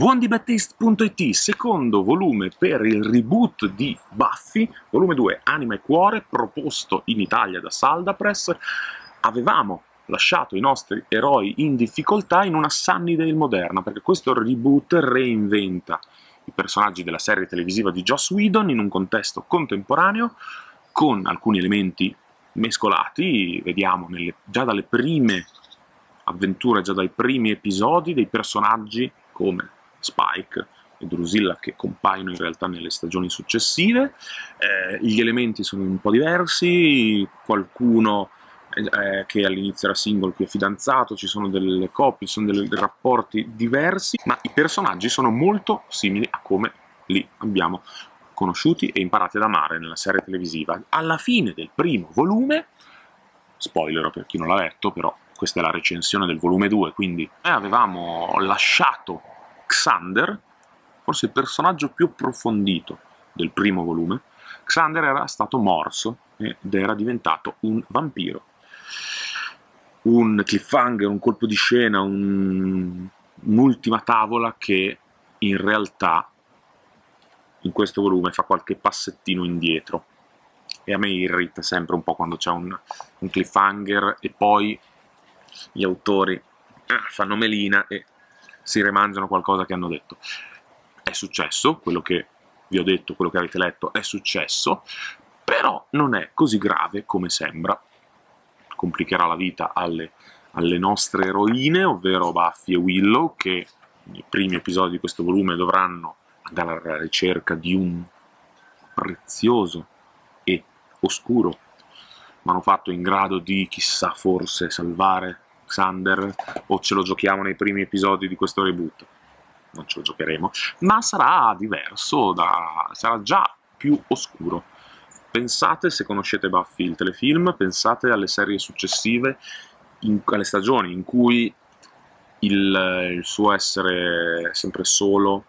Buondibaptist.it, secondo volume per il reboot di Buffy, volume 2, Anima e Cuore, proposto in Italia da Saldapress. Avevamo lasciato i nostri eroi in difficoltà in una Sunnydale moderna, perché questo reboot reinventa i personaggi della serie televisiva di Joss Whedon in un contesto contemporaneo, con alcuni elementi mescolati, vediamo nelle, già dalle prime avventure, già dai primi episodi, dei personaggi come Spike e Drusilla che compaiono in realtà nelle stagioni successive. Eh, gli elementi sono un po' diversi, qualcuno eh, che all'inizio era single, qui è fidanzato, ci sono delle coppie, ci sono dei, rapporti diversi, ma i personaggi sono molto simili a come li abbiamo conosciuti e imparati ad amare nella serie televisiva. Alla fine del primo volume, spoiler per chi non l'ha letto, però questa è la recensione del volume 2, quindi noi avevamo lasciato Xander, forse il personaggio più approfondito del primo volume, Xander era stato morso ed era diventato un vampiro. Un cliffhanger, un colpo di scena, un, un'ultima tavola che in realtà in questo volume fa qualche passettino indietro e a me irrita sempre un po' quando c'è un, un cliffhanger e poi gli autori eh, fanno melina e si rimangiano qualcosa che hanno detto. È successo, quello che vi ho detto, quello che avete letto è successo, però non è così grave come sembra. Complicherà la vita alle, alle nostre eroine, ovvero Buffy e Willow, che nei primi episodi di questo volume dovranno andare alla ricerca di un prezioso e oscuro manufatto in grado di, chissà, forse salvare Xander o ce lo giochiamo nei primi episodi di questo reboot. Non ce lo giocheremo, ma sarà diverso, da, sarà già più oscuro. Pensate, se conoscete Buffy il telefilm, pensate alle serie successive, in, alle stagioni in cui il, il suo essere sempre solo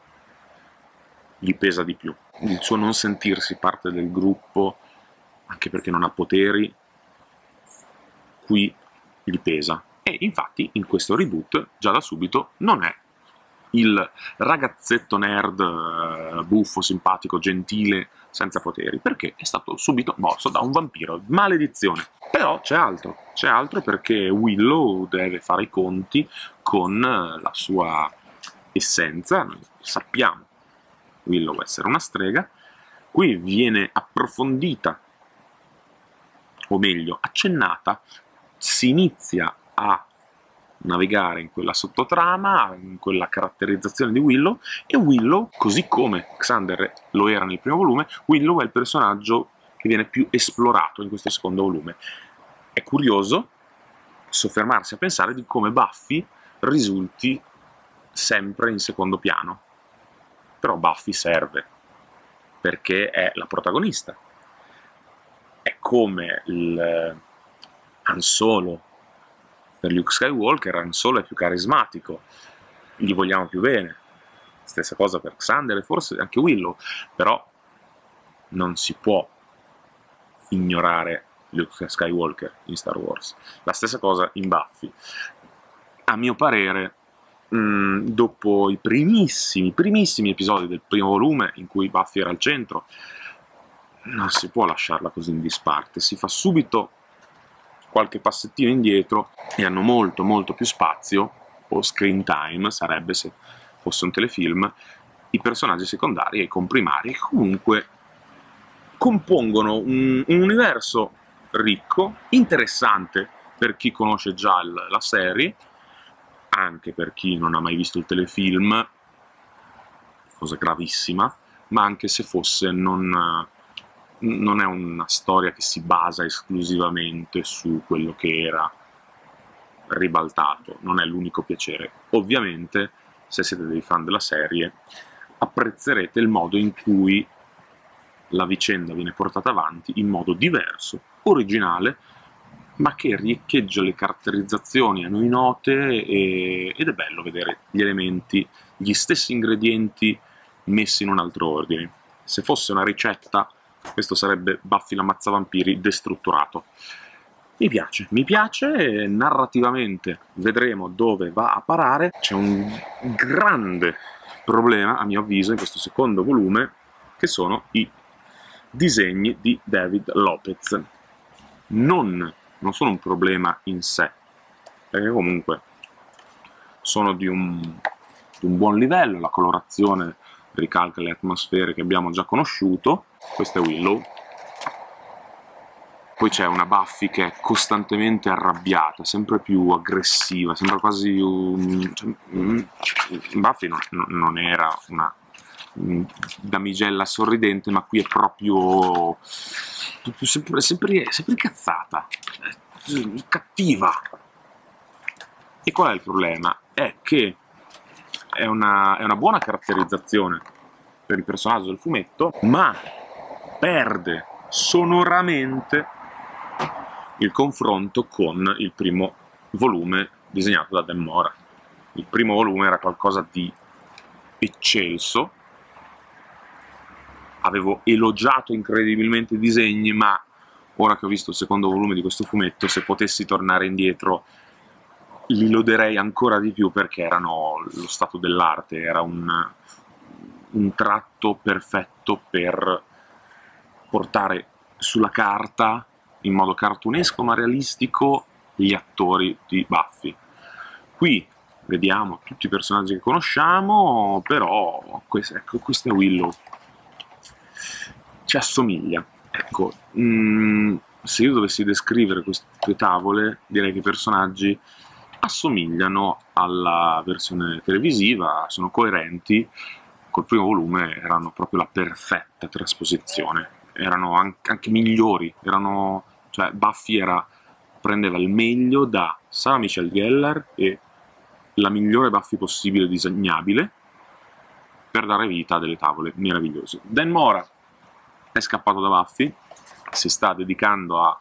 gli pesa di più. Il suo non sentirsi parte del gruppo, anche perché non ha poteri, qui gli pesa. E infatti in questo reboot, già da subito, non è il ragazzetto nerd eh, buffo, simpatico, gentile, senza poteri, perché è stato subito morso da un vampiro. Maledizione! Però c'è altro, c'è altro perché Willow deve fare i conti con la sua essenza, Noi sappiamo Willow essere una strega, qui viene approfondita, o meglio accennata, si inizia a navigare in quella sottotrama, in quella caratterizzazione di Willow, e Willow, così come Xander lo era nel primo volume, Willow è il personaggio che viene più esplorato in questo secondo volume. È curioso soffermarsi a pensare di come Buffy risulti sempre in secondo piano. Però Buffy serve, perché è la protagonista. È come il Han Solo per Luke Skywalker Han Solo è più carismatico, gli vogliamo più bene. Stessa cosa per Xander e forse anche Willow, però non si può ignorare Luke Skywalker in Star Wars. La stessa cosa in Buffy. A mio parere, mm, dopo i primissimi, primissimi episodi del primo volume in cui Buffy era al centro, non si può lasciarla così in disparte, si fa subito qualche passettino indietro e hanno molto molto più spazio, o screen time sarebbe se fosse un telefilm, i personaggi secondari e i comprimari, comunque compongono un, un universo ricco, interessante per chi conosce già il, la serie, anche per chi non ha mai visto il telefilm, cosa gravissima, ma anche se fosse non non è una storia che si basa esclusivamente su quello che era ribaltato, non è l'unico piacere. Ovviamente, se siete dei fan della serie, apprezzerete il modo in cui la vicenda viene portata avanti in modo diverso, originale, ma che riecheggia le caratterizzazioni a noi note e, ed è bello vedere gli elementi, gli stessi ingredienti messi in un altro ordine. Se fosse una ricetta questo sarebbe Buffy l'ammazzavampiri destrutturato. Mi piace, mi piace, narrativamente vedremo dove va a parare. C'è un grande problema, a mio avviso, in questo secondo volume, che sono i disegni di David Lopez. Non, non sono un problema in sé, perché comunque sono di un, di un buon livello, la colorazione ricalca le atmosfere che abbiamo già conosciuto, questa è Willow, poi c'è una Buffy che è costantemente arrabbiata, sempre più aggressiva, sembra quasi un... Cioè, mm, Buffy non, non era una damigella sorridente, ma qui è proprio sempre, sempre, sempre incazzata, cattiva. E qual è il problema? È che è una, è una buona caratterizzazione per il personaggio del fumetto, ma perde sonoramente il confronto con il primo volume disegnato da Dan Mora. Il primo volume era qualcosa di eccelso, avevo elogiato incredibilmente i disegni, ma ora che ho visto il secondo volume di questo fumetto, se potessi tornare indietro li loderei ancora di più perché erano lo stato dell'arte, era un, un tratto perfetto per portare sulla carta in modo cartunesco ma realistico gli attori di Buffy. Qui vediamo tutti i personaggi che conosciamo, però questo, ecco, questo è Willow. Ci assomiglia. Ecco, mh, mm, se io dovessi descrivere queste tavole, direi che i personaggi assomigliano alla versione televisiva, sono coerenti, col primo volume erano proprio la perfetta trasposizione, erano anche, anche migliori, erano cioè Buffy era, prendeva il meglio da Sarah Michelle Geller e la migliore Buffy possibile disegnabile per dare vita a delle tavole meravigliose. Dan Mora è scappato da Buffy, si sta dedicando a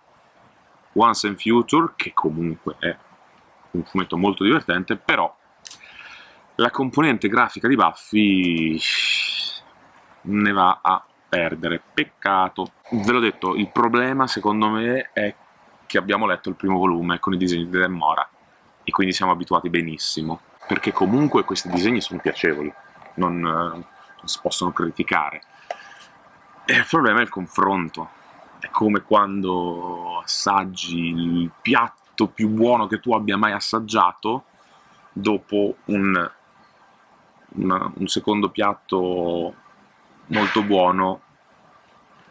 Once and Future, che comunque è un fumetto molto divertente, però la componente grafica di Buffy ne va a perdere. Peccato. Ve l'ho detto, il problema secondo me è che abbiamo letto il primo volume con i disegni di Dan Mora e quindi siamo abituati benissimo, perché comunque questi disegni sono piacevoli, non, non si possono criticare. E il problema è il confronto. È come quando assaggi il piatto più buono che tu abbia mai assaggiato dopo un, una, un secondo piatto molto buono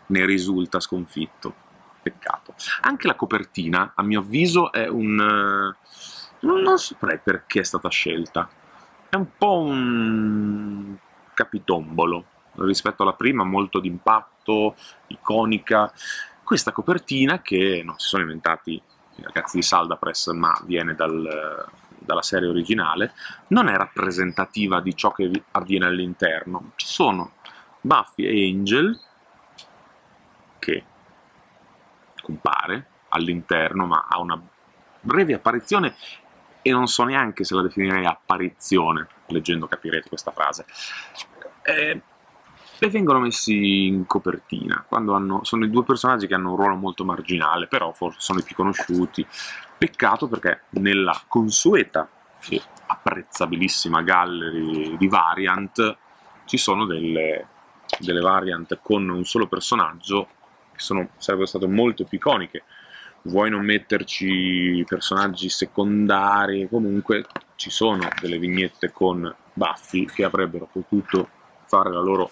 ne risulta sconfitto. Peccato. Anche la copertina, a mio avviso, è un... Eh, non saprei perché è stata scelta. È un po' un capitombolo rispetto alla prima, molto d'impatto, iconica. Questa copertina che non si sono inventati i ragazzi di Saldapress, ma viene dal, dalla serie originale, non è rappresentativa di ciò che avviene all'interno. Ci sono Buffy e Angel che compare all'interno ma ha una breve apparizione e non so neanche se la definirei apparizione, leggendo capirete questa frase. Eh, e vengono messi in copertina, quando hanno, sono i due personaggi che hanno un ruolo molto marginale, però forse sono i più conosciuti. Peccato perché nella consueta e apprezzabilissima gallery di Variant ci sono delle delle variant con un solo personaggio che sono, sarebbero state molto più iconiche. Vuoi non metterci personaggi secondari? Comunque ci sono delle vignette con Buffy che avrebbero potuto fare la loro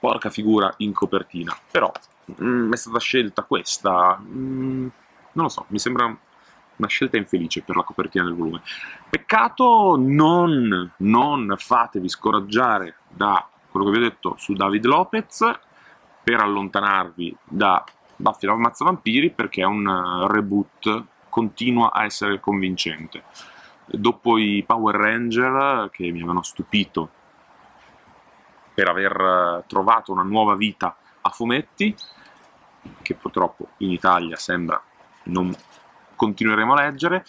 porca figura in copertina. Però mm, è stata scelta questa mm, non lo so mi sembra una scelta infelice per la copertina del volume. Peccato non, non fatevi scoraggiare da quello che vi ho detto su David Lopez per allontanarvi da Buffy la Mazza Vampiri perché è un eh, reboot continua a essere convincente. Dopo i Power Ranger che mi avevano stupito per aver eh, trovato una nuova vita a fumetti che purtroppo in Italia sembra non continueremo a leggere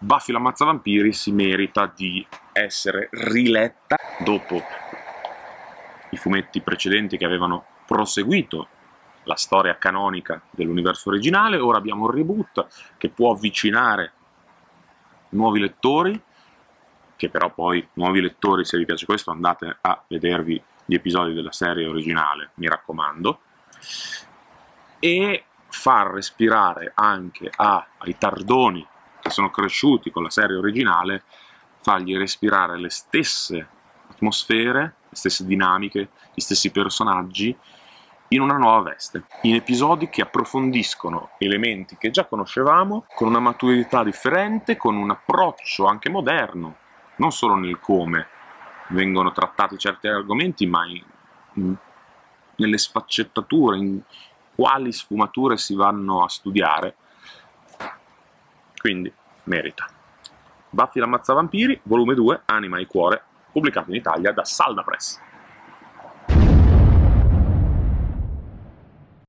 Buffy la Mazza Vampiri si merita di essere riletta dopo i fumetti precedenti che avevano proseguito la storia canonica dell'universo originale, ora abbiamo un reboot che può avvicinare nuovi lettori che però poi, nuovi lettori, se vi piace questo, andate a vedervi gli episodi della serie originale, mi raccomando, e far respirare anche a, ai tardoni che sono cresciuti con la serie originale, fargli respirare le stesse atmosfere, stesse dinamiche, gli stessi personaggi in una nuova veste, in episodi che approfondiscono elementi che già conoscevamo con una maturità differente, con un approccio anche moderno, non solo nel come vengono trattati certi argomenti, ma in, in, nelle sfaccettature, in quali sfumature si vanno a studiare. Quindi merita. Buffy l'ammazza vampiri, volume 2, Anima e Cuore, pubblicato in Italia da Salda Press.